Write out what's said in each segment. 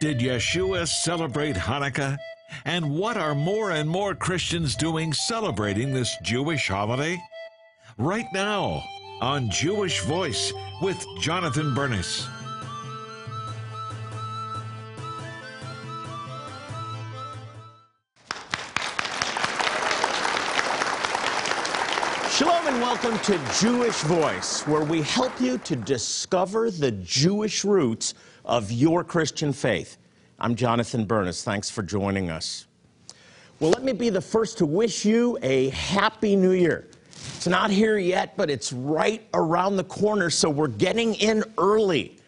Did Yeshua celebrate Hanukkah? And what are more and more Christians doing celebrating this Jewish holiday? Right now on Jewish Voice with Jonathan Bernis. Shalom and welcome to Jewish Voice, where we help you to discover the Jewish roots of your Christian faith. I'm Jonathan Bernis. Thanks for joining us. Well, let me be the first to wish you a happy new year. It's not here yet, but it's right around the corner, so we're getting in early.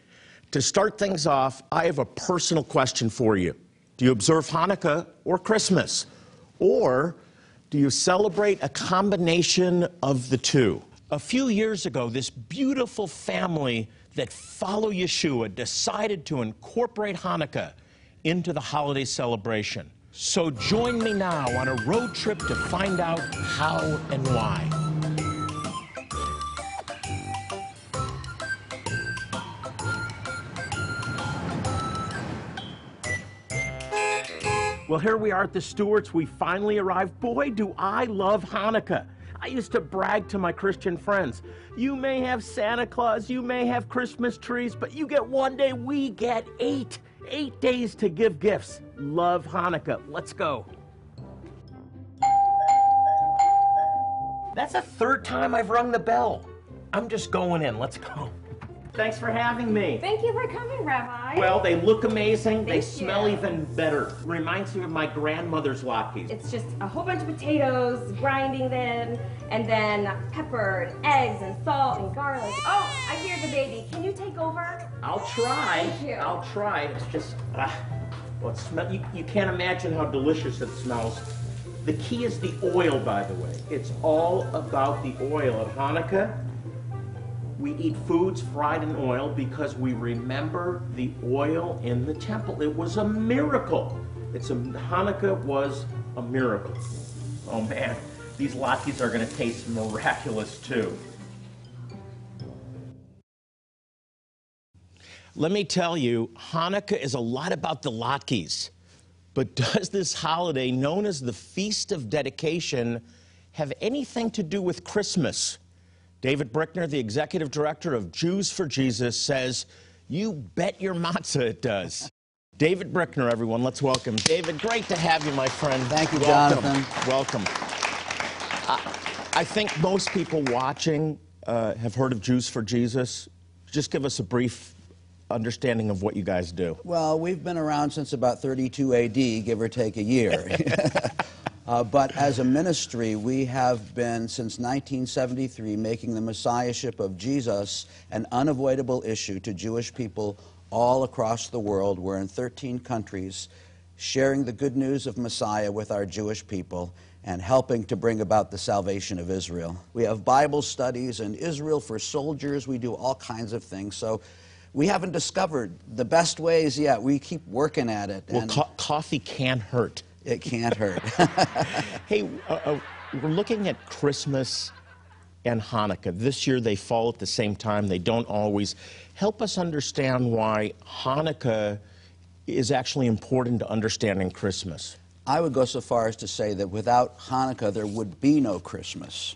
To start things off, I have a personal question for you. Do you observe Hanukkah or Christmas? Or do you celebrate a combination of the two? A few years ago, this beautiful family that follow Yeshua decided to incorporate Hanukkah into the holiday celebration. So join me now on a road trip to find out how and why. Well, here we are at the Stewarts. We finally arrived. Boy, do I love Hanukkah. I used to brag to my Christian friends. You may have Santa Claus, you may have Christmas trees, but you get one day, we get eight. Eight days to give gifts. Love Hanukkah. Let's go. That's the third time I've rung the bell. I'm just going in. Let's go. Thanks for having me. Thank you for coming, Rabbi. Well, they look amazing. Thank they Thank smell even better. Reminds me of my grandmother's latkes. it's just a whole bunch of potatoes, grinding them, and then pepper and eggs and salt and garlic. Oh, I hear the baby. Can you take over? I'll try. Thank you. I'll try. It's just, ah, well, it smell, you, you can't imagine how delicious it smells. The key is the oil, by the way. It's all about the oil. At Hanukkah, we eat foods fried in oil because we remember the oil in the temple. It was a miracle. It's a Hanukkah was a miracle. Oh man, these latkes are going to taste miraculous too. Let me tell you, Hanukkah is a lot about the latkes. But does this holiday, known as the Feast of Dedication, have anything to do with Christmas? David Brickner, the executive director of Jews for Jesus, says, You bet your matzah it does. David Brickner, everyone, let's welcome. David, great to have you, my friend. Thank you, Welcome. Jonathan. Welcome. I, I think most people watching uh, have heard of Jews for Jesus. Just give us a brief understanding of what you guys do. Well, we've been around since about 32 AD, give or take a year. uh, but as a ministry, we have been since 1973 making the messiahship of Jesus an unavoidable issue to Jewish people all across the world. We're in 13 countries sharing the good news of Messiah with our Jewish people and helping to bring about the salvation of Israel. We have Bible studies in Israel for soldiers. We do all kinds of things. So we haven't discovered the best ways yet. We keep working at it. Well, and co- coffee can hurt. It can't hurt. Hey, uh, uh, we're looking at Christmas and Hanukkah. This year they fall at the same time. They don't always. Help us understand why Hanukkah is actually important to understanding Christmas. I would go so far as to say that without Hanukkah, there would be no Christmas.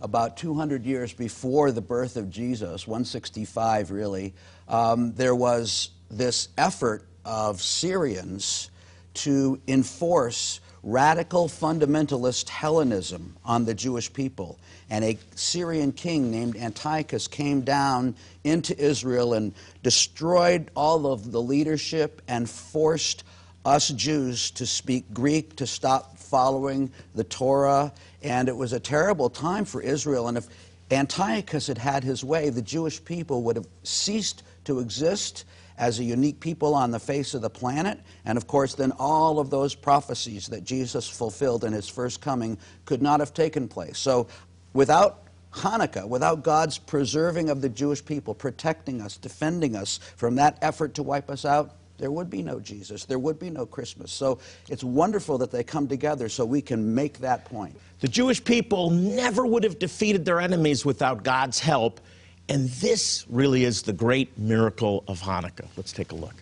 About 200 years before the birth of Jesus, 165 really, um, there was this effort of Syrians to enforce radical fundamentalist Hellenism on the Jewish people. And a Syrian king named Antiochus came down into Israel and destroyed all of the leadership and forced us Jews to speak Greek, to stop following the Torah, and it was a terrible time for Israel. And if Antiochus had had his way, the Jewish people would have ceased to exist as a unique people on the face of the planet. And of course, then all of those prophecies that Jesus fulfilled in his first coming could not have taken place. So without Hanukkah, without God's preserving of the Jewish people, protecting us, defending us from that effort to wipe us out, there would be no Jesus. There would be no Christmas. So it's wonderful that they come together so we can make that point. The Jewish people never would have defeated their enemies without God's help. And this really is the great miracle of Hanukkah. Let's take a look.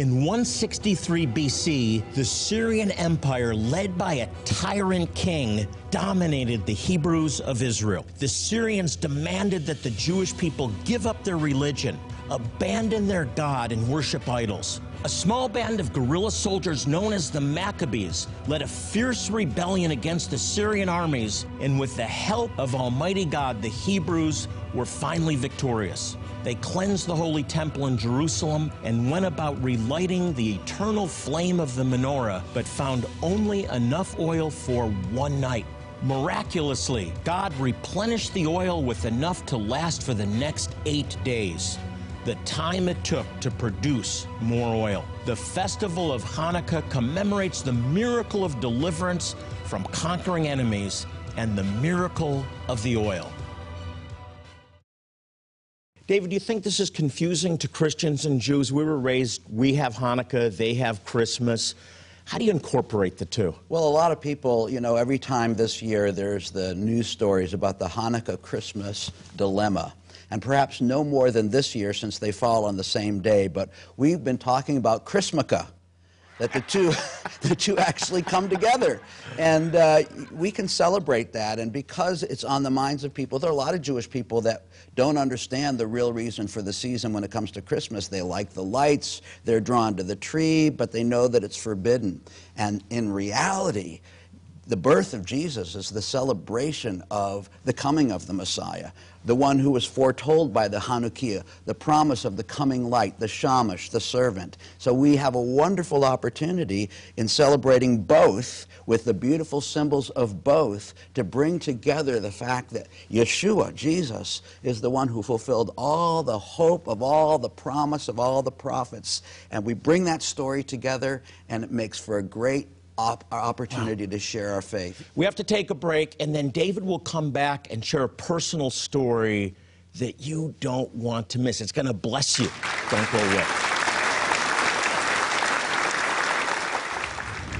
In 163 BC, the Syrian Empire, led by a tyrant king, dominated the Hebrews of Israel. The Syrians demanded that the Jewish people give up their religion, abandon their God, and worship idols. A small band of guerrilla soldiers known as the Maccabees led a fierce rebellion against the Syrian armies, and with the help of Almighty God, the Hebrews were finally victorious. They cleansed the Holy Temple in Jerusalem and went about relighting the eternal flame of the menorah, but found only enough oil for one night. Miraculously, God replenished the oil with enough to last for the next eight days the time it took to produce more oil. The festival of Hanukkah commemorates the miracle of deliverance from conquering enemies and the miracle of the oil. David, do you think this is confusing to Christians and Jews? We were raised, we have Hanukkah, they have Christmas. How do you incorporate the two? Well, a lot of people, you know, every time this year there's the news stories about the Hanukkah Christmas dilemma and perhaps no more than this year since they fall on the same day. But we've been talking about Chrismukkah, that the two, the two actually come together. And uh, we can celebrate that. And because it's on the minds of people, there are a lot of Jewish people that don't understand the real reason for the season when it comes to Christmas. They like the lights, they're drawn to the tree, but they know that it's forbidden. And in reality, the birth of Jesus is the celebration of the coming of the Messiah, the one who was foretold by the Hanukkah, the promise of the coming light, the Shamash, the servant. So we have a wonderful opportunity in celebrating both with the beautiful symbols of both to bring together the fact that Yeshua, Jesus, is the one who fulfilled all the hope of all the promise of all the prophets. And we bring that story together, and it makes for a great op- our opportunity wow. to share our faith. We have to take a break, and then David will come back and share a personal story that you don't want to miss. It's going to bless you. Don't go away.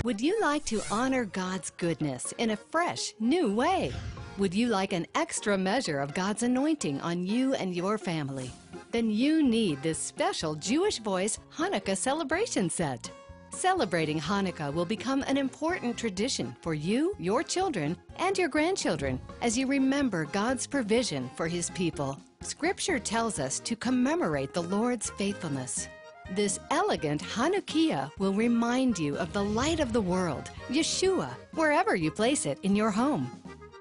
Would you like to honor God's goodness in a fresh, new way? Would you like an extra measure of God's anointing on you and your family? Then you need this special Jewish Voice Hanukkah celebration set. Celebrating Hanukkah will become an important tradition for you, your children, and your grandchildren as you remember God's provision for His people. Scripture tells us to commemorate the Lord's faithfulness. This elegant Hanukkiah will remind you of the light of the world, Yeshua, wherever you place it in your home.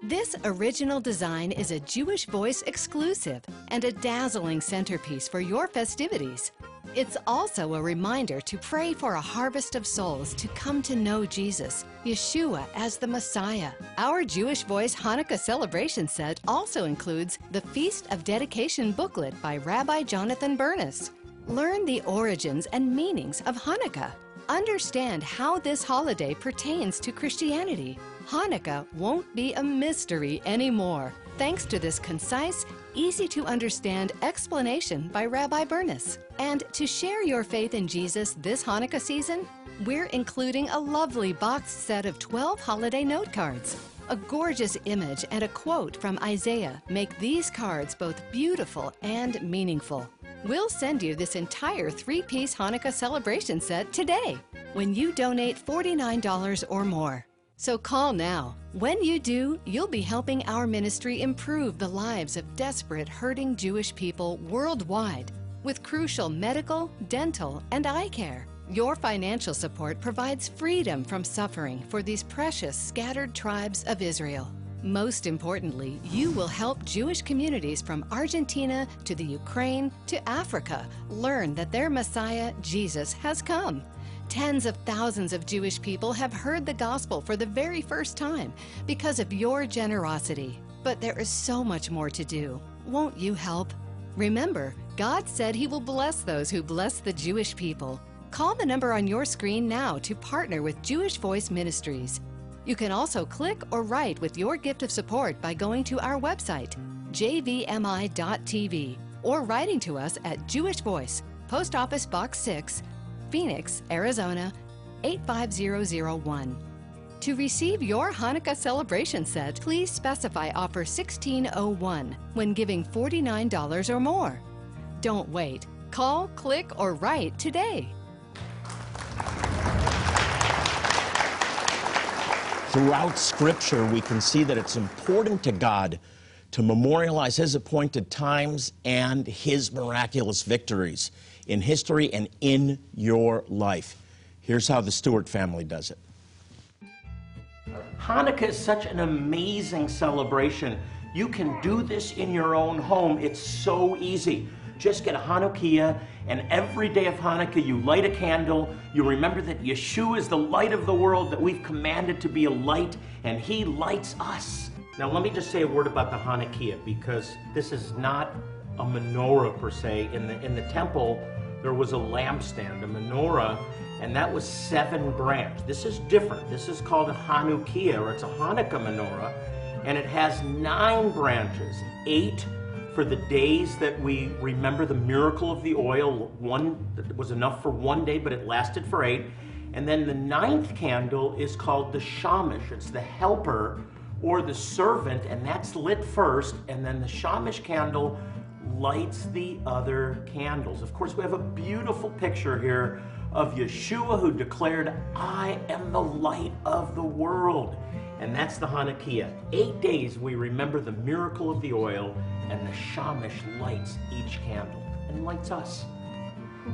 This original design is a Jewish Voice exclusive and a dazzling centerpiece for your festivities. It's also a reminder to pray for a harvest of souls to come to know Jesus, Yeshua, as the Messiah. Our Jewish Voice Hanukkah celebration set also includes the Feast of Dedication booklet by Rabbi Jonathan Bernis. Learn the origins and meanings of Hanukkah. Understand how this holiday pertains to Christianity. Hanukkah won't be a mystery anymore, thanks to this concise, easy to understand explanation by Rabbi Bernis. And to share your faith in Jesus this Hanukkah season, we're including a lovely boxed set of 12 holiday note cards. A gorgeous image and a quote from Isaiah make these cards both beautiful and meaningful. We'll send you this entire three piece Hanukkah celebration set today when you donate $49 or more. So call now. When you do, you'll be helping our ministry improve the lives of desperate, hurting Jewish people worldwide with crucial medical, dental, and eye care. Your financial support provides freedom from suffering for these precious scattered tribes of Israel. Most importantly, you will help Jewish communities from Argentina to the Ukraine to Africa learn that their Messiah, Jesus, has come Tens of thousands of Jewish people have heard the gospel for the very first time because of your generosity. But there is so much more to do. Won't you help? Remember, God said He will bless those who bless the Jewish people. Call the number on your screen now to partner with Jewish Voice Ministries. You can also click or write with your gift of support by going to our website, jvmi.tv, or writing to us at Jewish Voice, Post Office Box 6, Phoenix, Arizona 85001. To receive your Hanukkah celebration set, please specify offer 1601 when giving $49 or more. Don't wait. Call, click, or write today. Throughout Scripture, we can see that it's important to God to memorialize His appointed times and His miraculous victories in history and in your life. Here's how the Stewart family does it. Hanukkah is such an amazing celebration. You can do this in your own home. It's so easy. Just get a Hanukkiah, and every day of Hanukkah, you light a candle. You remember that Yeshua is the light of the world, that we've commanded to be a light, and He lights us. Now, let me just say a word about the Hanukkiah, because this is not a menorah per se. In the, in the temple, there was a lampstand, a menorah, and that was seven branch. This is different. This is called a Hanukkiah, or it's a Hanukkah menorah, and it has nine branches, eight for the days that we remember the miracle of the oil. One was enough for one day, but it lasted for eight. And then the ninth candle is called the shamash. It's the helper or the servant, and that's lit first. And then the shamash candle lights the other candles. Of course, we have a beautiful picture here of Yeshua who declared, I am the light of the world. And that's the Hanukkah. Eight days we remember the miracle of the oil, and the Shamash lights each candle and lights us.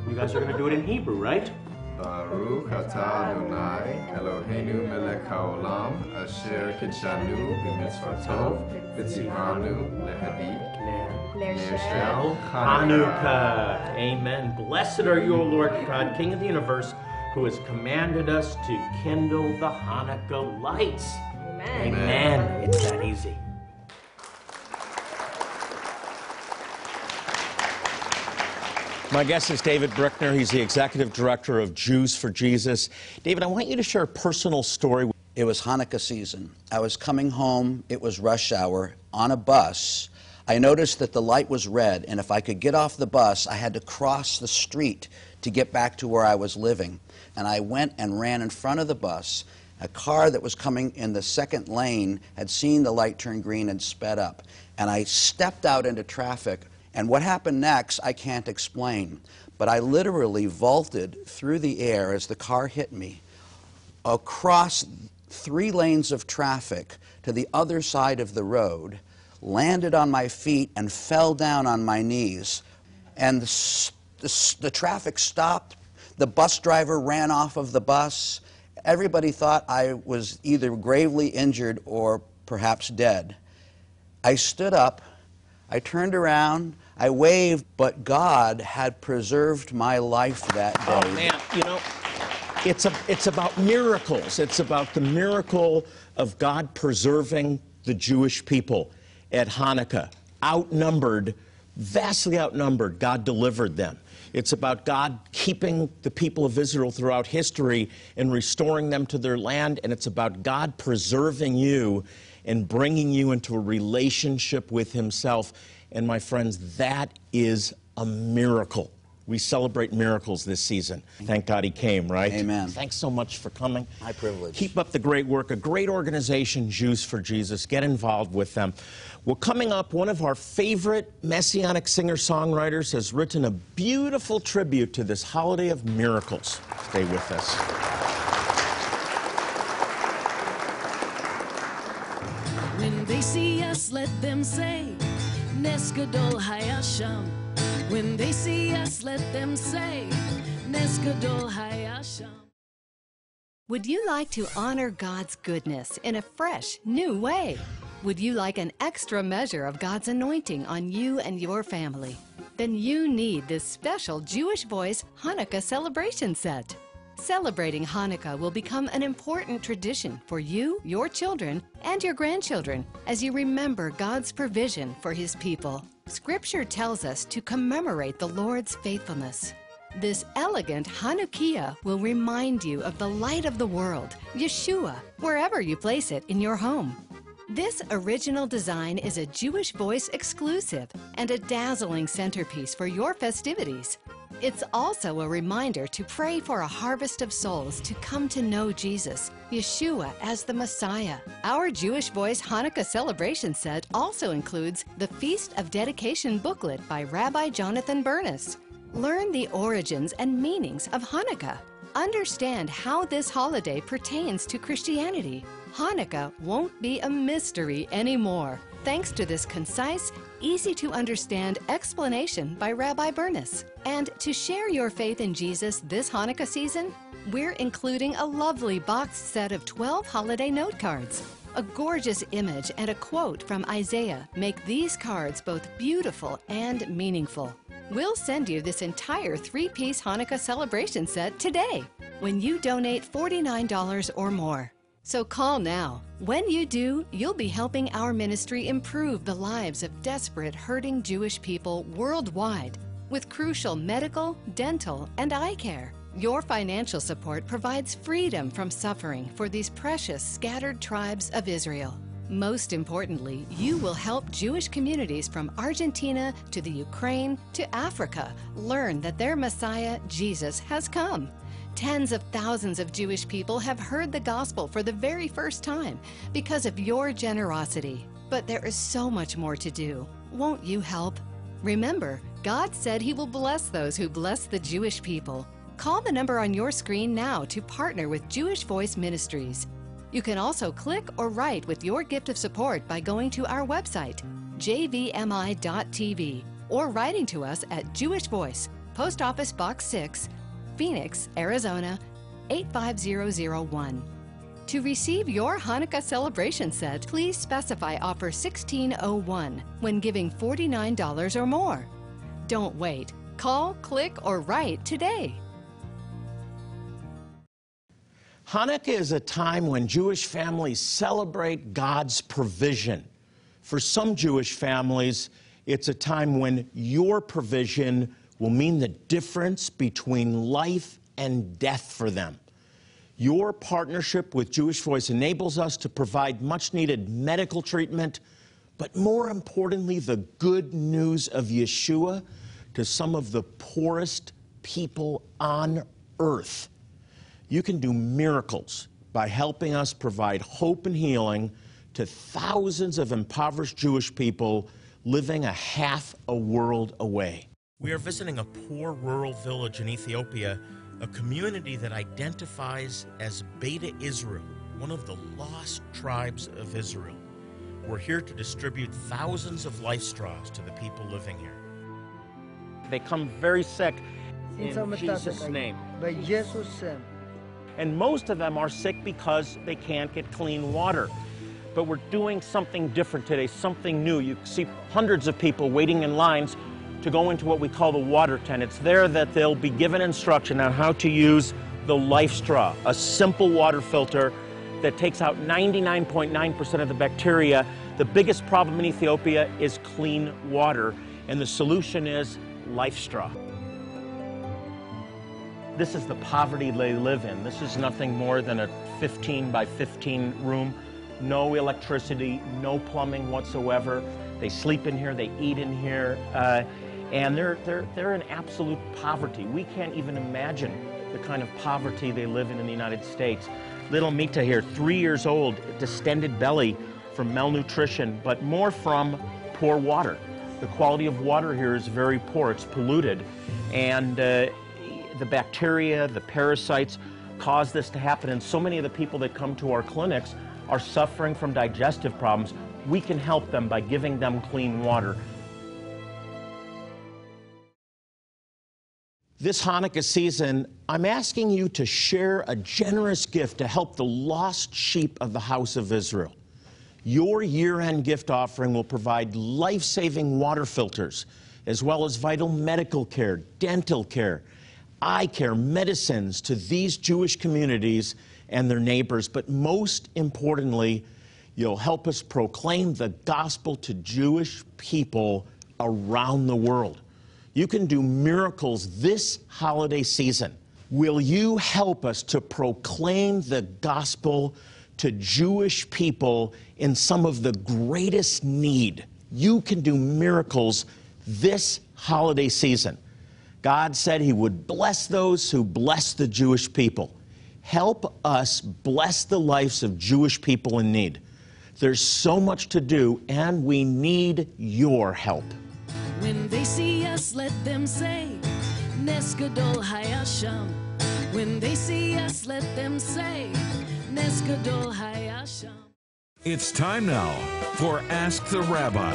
You guys are going to do it in Hebrew, right? Baruch atah Adonai Eloheinu melech haolam asher kitshanu b'mitzvotov v'tzivanu lehadid Ner Shel Hanukkah. Amen. Blessed are you, O Lord God, King of the universe, who has commanded us to kindle the Hanukkah lights. Amen. Amen. It's that easy. My guest is David Brickner. He's the executive director of Jews for Jesus. David, I want you to share a personal story. It was Hanukkah season. I was coming home, it was rush hour, on a bus. I noticed that the light was red, and if I could get off the bus, I had to cross the street to get back to where I was living. And I went and ran in front of the bus. A car that was coming in the second lane had seen the light turn green and sped up. And I stepped out into traffic. And what happened next, I can't explain. But I literally vaulted through the air as the car hit me across three lanes of traffic to the other side of the road, landed on my feet, and fell down on my knees. And the, the, the traffic stopped. The bus driver ran off of the bus. Everybody thought I was either gravely injured or perhaps dead. I stood up, I turned around, I waved, but God had preserved my life that oh, day. Oh man, you know, it's a, it's about miracles. It's about the miracle of God preserving the Jewish people at Hanukkah. Outnumbered, vastly outnumbered, God delivered them. It's about God keeping the people of Israel throughout history and restoring them to their land, and it's about God preserving you and bringing you into a relationship with Himself. And my friends, that is a miracle. We celebrate miracles this season. Thank God he came, right? Amen. Thanks so much for coming. My privilege. Keep up the great work. A great organization, Jews for Jesus. Get involved with them. Well, coming up, one of our favorite messianic singer songwriters has written a beautiful tribute to this holiday of miracles. Stay with us. When they see us, let them say, Nes Gadol Hayasham. When they see us, let them say, Nes Gadol Hayasham. Would you like to honor God's goodness in a fresh, new way? Would you like an extra measure of God's anointing on you and your family? Then you need this special Jewish Voice Hanukkah celebration set. Celebrating Hanukkah will become an important tradition for you, your children, and your grandchildren as you remember God's provision for His people. Scripture tells us to commemorate the Lord's faithfulness. This elegant Hanukkiah will remind you of the light of the world, Yeshua, wherever you place it in your home. This original design is a Jewish Voice exclusive and a dazzling centerpiece for your festivities. It's also a reminder to pray for a harvest of souls to come to know Jesus, Yeshua, as the Messiah. Our Jewish Voice Hanukkah celebration set also includes the Feast of Dedication booklet by Rabbi Jonathan Bernis. Learn the origins and meanings of Hanukkah. Understand how this holiday pertains to Christianity. Hanukkah won't be a mystery anymore thanks to this concise, easy to understand explanation by Rabbi Bernis. And to share your faith in Jesus this Hanukkah season, we're including a lovely boxed set of 12 holiday note cards. A gorgeous image and a quote from Isaiah make these cards both beautiful and meaningful. We'll send you this entire three piece Hanukkah celebration set today when you donate $49 or more. So call now. When you do, you'll be helping our ministry improve the lives of desperate, hurting Jewish people worldwide with crucial medical, dental, and eye care. Your financial support provides freedom from suffering for these precious scattered tribes of Israel. Most importantly, you will help Jewish communities from Argentina to the Ukraine to Africa learn that their Messiah, Jesus, has come. Tens of thousands of Jewish people have heard the gospel for the very first time because of your generosity. But there is so much more to do. Won't you help? Remember, God said He will bless those who bless the Jewish people. Call the number on your screen now to partner with Jewish Voice Ministries. You can also click or write with your gift of support by going to our website, jvmi.tv, or writing to us at Jewish Voice, Post Office Box 6, Phoenix, Arizona 85001. To receive your Hanukkah celebration set, please specify offer 1601 when giving $49 or more. Don't wait. Call, click, or write today. Hanukkah is a time when Jewish families celebrate God's provision. For some Jewish families, it's a time when your provision will mean the difference between life and death for them. Your partnership with Jewish Voice enables us to provide much needed medical treatment, but more importantly, the good news of Yeshua to some of the poorest people on earth. You can do miracles by helping us provide hope and healing to thousands of impoverished Jewish people living a half a world away. We are visiting a poor rural village in Ethiopia, a community that identifies as Beta Israel, one of the lost tribes of Israel. We're here to distribute thousands of life straws to the people living here. They come very sick in Jesus' name. By Jesus' And most of them are sick because they can't get clean water but we're doing something different today, something new. You see hundreds of people waiting in lines to go into what we call the water tent. It's there that they'll be given instruction on how to use the life straw, a simple water filter that takes out 99.9% of the bacteria. The biggest problem in Ethiopia is clean water, and the solution is life straw. This is the poverty they live in. This is nothing more than a 15 by 15 room, no electricity, no plumbing whatsoever. They sleep in here, they eat in here, uh, and they're, they're, they're in absolute poverty. We can't even imagine the kind of poverty they live in in the United States. Little Mita here, three years old, distended belly from malnutrition, but more from poor water. The quality of water here is very poor, it's polluted, and uh, the bacteria, the parasites cause this to happen. And so many of the people that come to our clinics are suffering from digestive problems. We can help them by giving them clean water. This Hanukkah season, I'm asking you to share a generous gift to help the lost sheep of the house of Israel. Your year end gift offering will provide life saving water filters, as well as vital medical care, dental care, eye care, medicines to these Jewish communities and their neighbors. But most importantly, you'll help us proclaim the gospel to Jewish people around the world. You can do miracles this holiday season. Will you help us to proclaim the gospel to Jewish people in some of the greatest need? You can do miracles this holiday season. God said He would bless those who bless the Jewish people. Help us bless the lives of Jewish people in need. There's so much to do, and we need your help. When they see us, let them say, Nesgadol Hayasham. When they see us, let them say, Nes Gadol Hayasham. It's time now for Ask the Rabbi.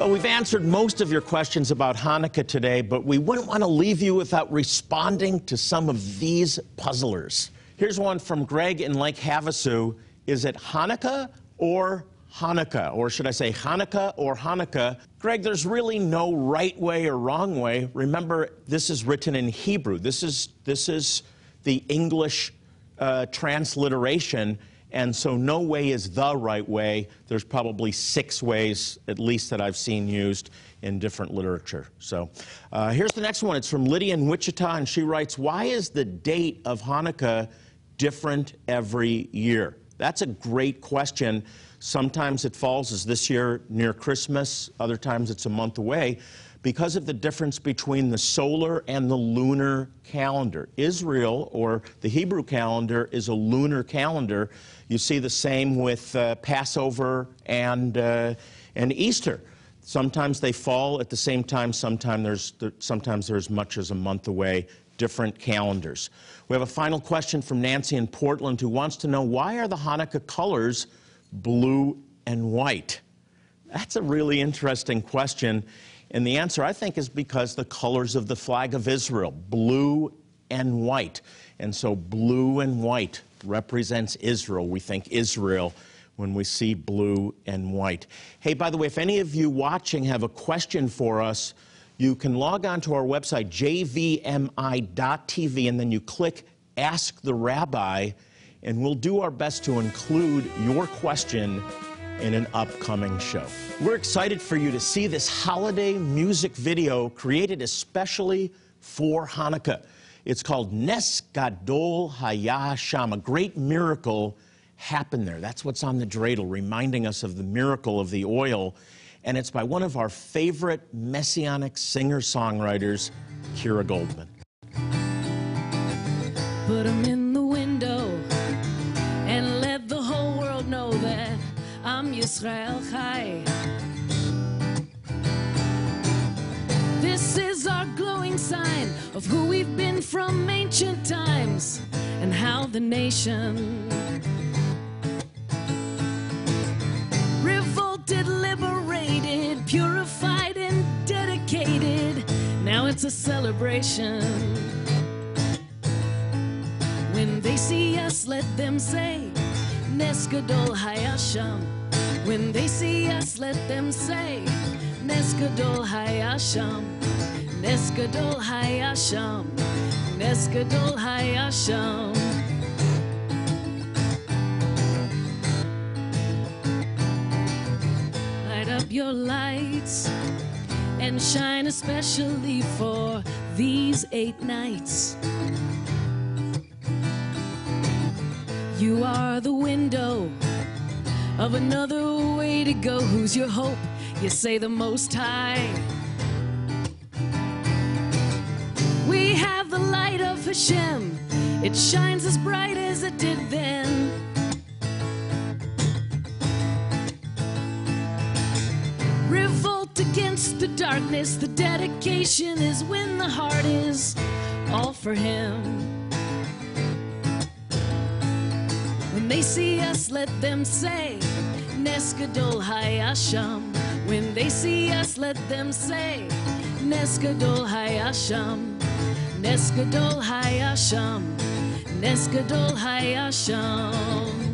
Well, we've answered most of your questions about Hanukkah today, but we wouldn't want to leave you without responding to some of these puzzlers. Here's one from Greg in Lake Havasu. Is it Hanukkah or Hanukkah? Or should I say Hanukkah or Hanukkah? Greg, there's really no right way or wrong way. Remember, this is written in Hebrew. This is, this is the English uh, transliteration. And so no way is the right way. There's probably six ways, at least, that I've seen used in different literature. So uh, here's the next one. It's from Lydia in Wichita, and she writes, Why is the date of Hanukkah different every year? That's a great question. Sometimes it falls, as this year, near Christmas. Other times it's a month away because of the difference between the solar and the lunar calendar. Israel, or the Hebrew calendar, is a lunar calendar. You see the same with uh, Passover and, uh, and Easter. Sometimes they fall at the same time, sometimes there's, sometimes they're as much as a month away, different calendars. We have a final question from Nancy in Portland who wants to know why are the Hanukkah colors blue and white? That's a really interesting question. And the answer, I think, is because the colors of the flag of Israel, blue and white. And so blue and white represents Israel. We think Israel when we see blue and white. Hey, by the way, if any of you watching have a question for us, you can log on to our website, jvmi.tv, and then you click Ask the Rabbi, and we'll do our best to include your question in an upcoming show. We're excited for you to see this holiday music video created especially for Hanukkah. It's called Nes Gadol Hayasham, a great miracle happened there. That's what's on the dreidel, reminding us of the miracle of the oil. And it's by one of our favorite messianic singer-songwriters, Kira Goldman. Yisrael Chai. This is our glowing sign of who we've been from ancient times and how the nation revolted, liberated, purified, and dedicated. Now it's a celebration. When they see us, let them say, Nes Gadol Hayasham. When they see us, let them say, Nes Gadol Hayasham. Nes Gadol Hayasham. Nes Gadol Hayasham. Light up your lights and shine especially for these eight nights. You are the window of another way to go. Who's your hope? You say the Most High. We have the light of Hashem. It shines as bright as it did then. Revolt against the darkness. The dedication is when the heart is all for Him. When they see us, let them say, Nes Gadol Hayasham. When they see us, let them say, Nes Gadol Hayasham. Nes Gadol Hayasham. Nes Gadol Hayasham.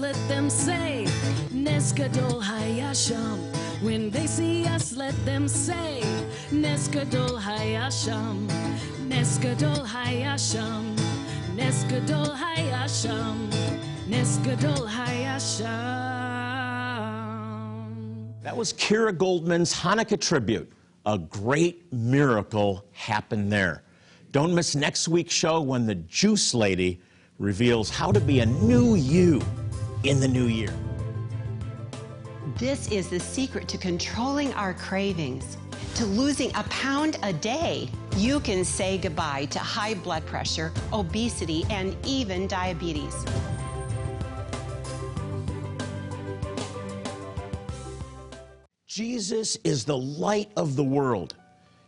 Let them say, Nes Gadol Hayasham. When they see us, let them say, Nes Gadol Hayasham. Nes Gadol Hayasham. Nes Gadol Hayasham. Nes Gadol Hayasham. That was Kira Goldman's Hanukkah tribute. A great miracle happened there. Don't miss next week's show when the Juice Lady reveals how to be a new you in the new year. This is the secret to controlling our cravings, to losing a pound a day. You can say goodbye to high blood pressure, obesity, and even diabetes. Jesus is the light of the world.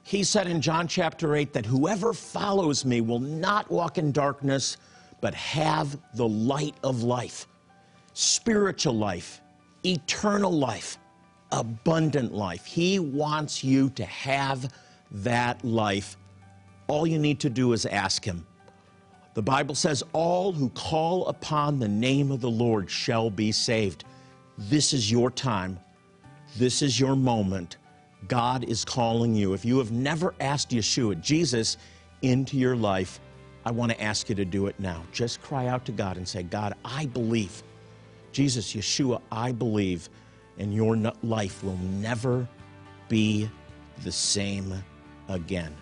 He said in John chapter 8 that whoever follows me will not walk in darkness, but have the light of life, spiritual life, eternal life, abundant life. He wants you to have that life. All you need to do is ask Him. The Bible says, All who call upon the name of the Lord shall be saved. This is your time. This is your moment. God is calling you. If you have never asked Yeshua, Jesus, into your life, I want to ask you to do it now. Just cry out to God and say, God, I believe. Jesus, Yeshua, I believe, and your life will never be the same again.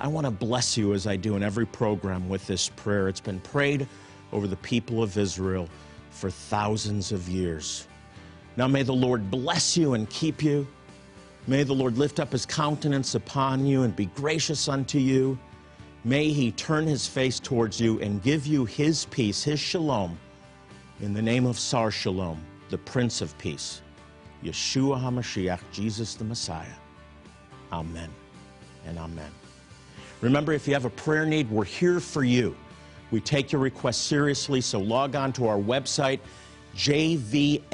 I want to bless you as I do in every program with this prayer. It's been prayed over the people of Israel for thousands of years. Now may the Lord bless you and keep you. May the Lord lift up his countenance upon you and be gracious unto you. May he turn his face towards you and give you his peace, his shalom, in the name of Sar Shalom, the Prince of Peace, Yeshua HaMashiach, Jesus the Messiah. Amen and amen. Remember, if you have a prayer need, we're here for you. We take your requests seriously, so log on to our website, jvmi.tv,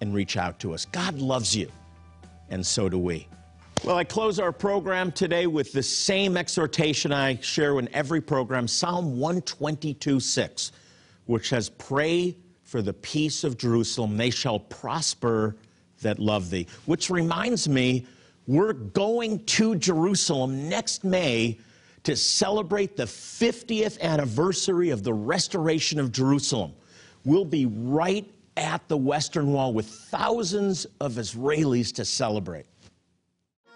and reach out to us. God loves you, and so do we. Well, I close our program today with the same exhortation I share in every program Psalm 122 6, which says, Pray for the peace of Jerusalem. They shall prosper that love thee. Which reminds me, we're going to Jerusalem next May to celebrate the 50th anniversary of the restoration of Jerusalem. We'll be right at the Western Wall with thousands of Israelis to celebrate.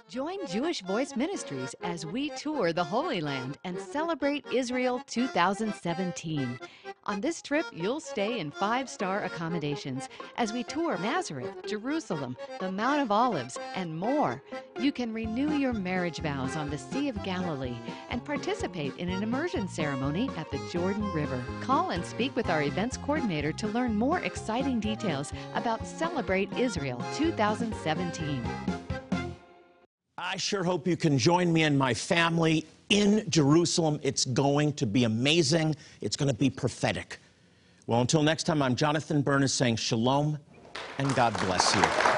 Join Jewish Voice Ministries as we tour the Holy Land and celebrate Israel 2017. On this trip, you'll stay in five star accommodations as we tour Nazareth, Jerusalem, the Mount of Olives, and more. You can renew your marriage vows on the Sea of Galilee and participate in an immersion ceremony at the Jordan River. Call and speak with our events coordinator to learn more exciting details about Celebrate Israel 2017. I sure hope you can join me and my family in Jerusalem. It's going to be amazing. It's going to be prophetic. Well, until next time, I'm Jonathan Bernis saying shalom and God bless you.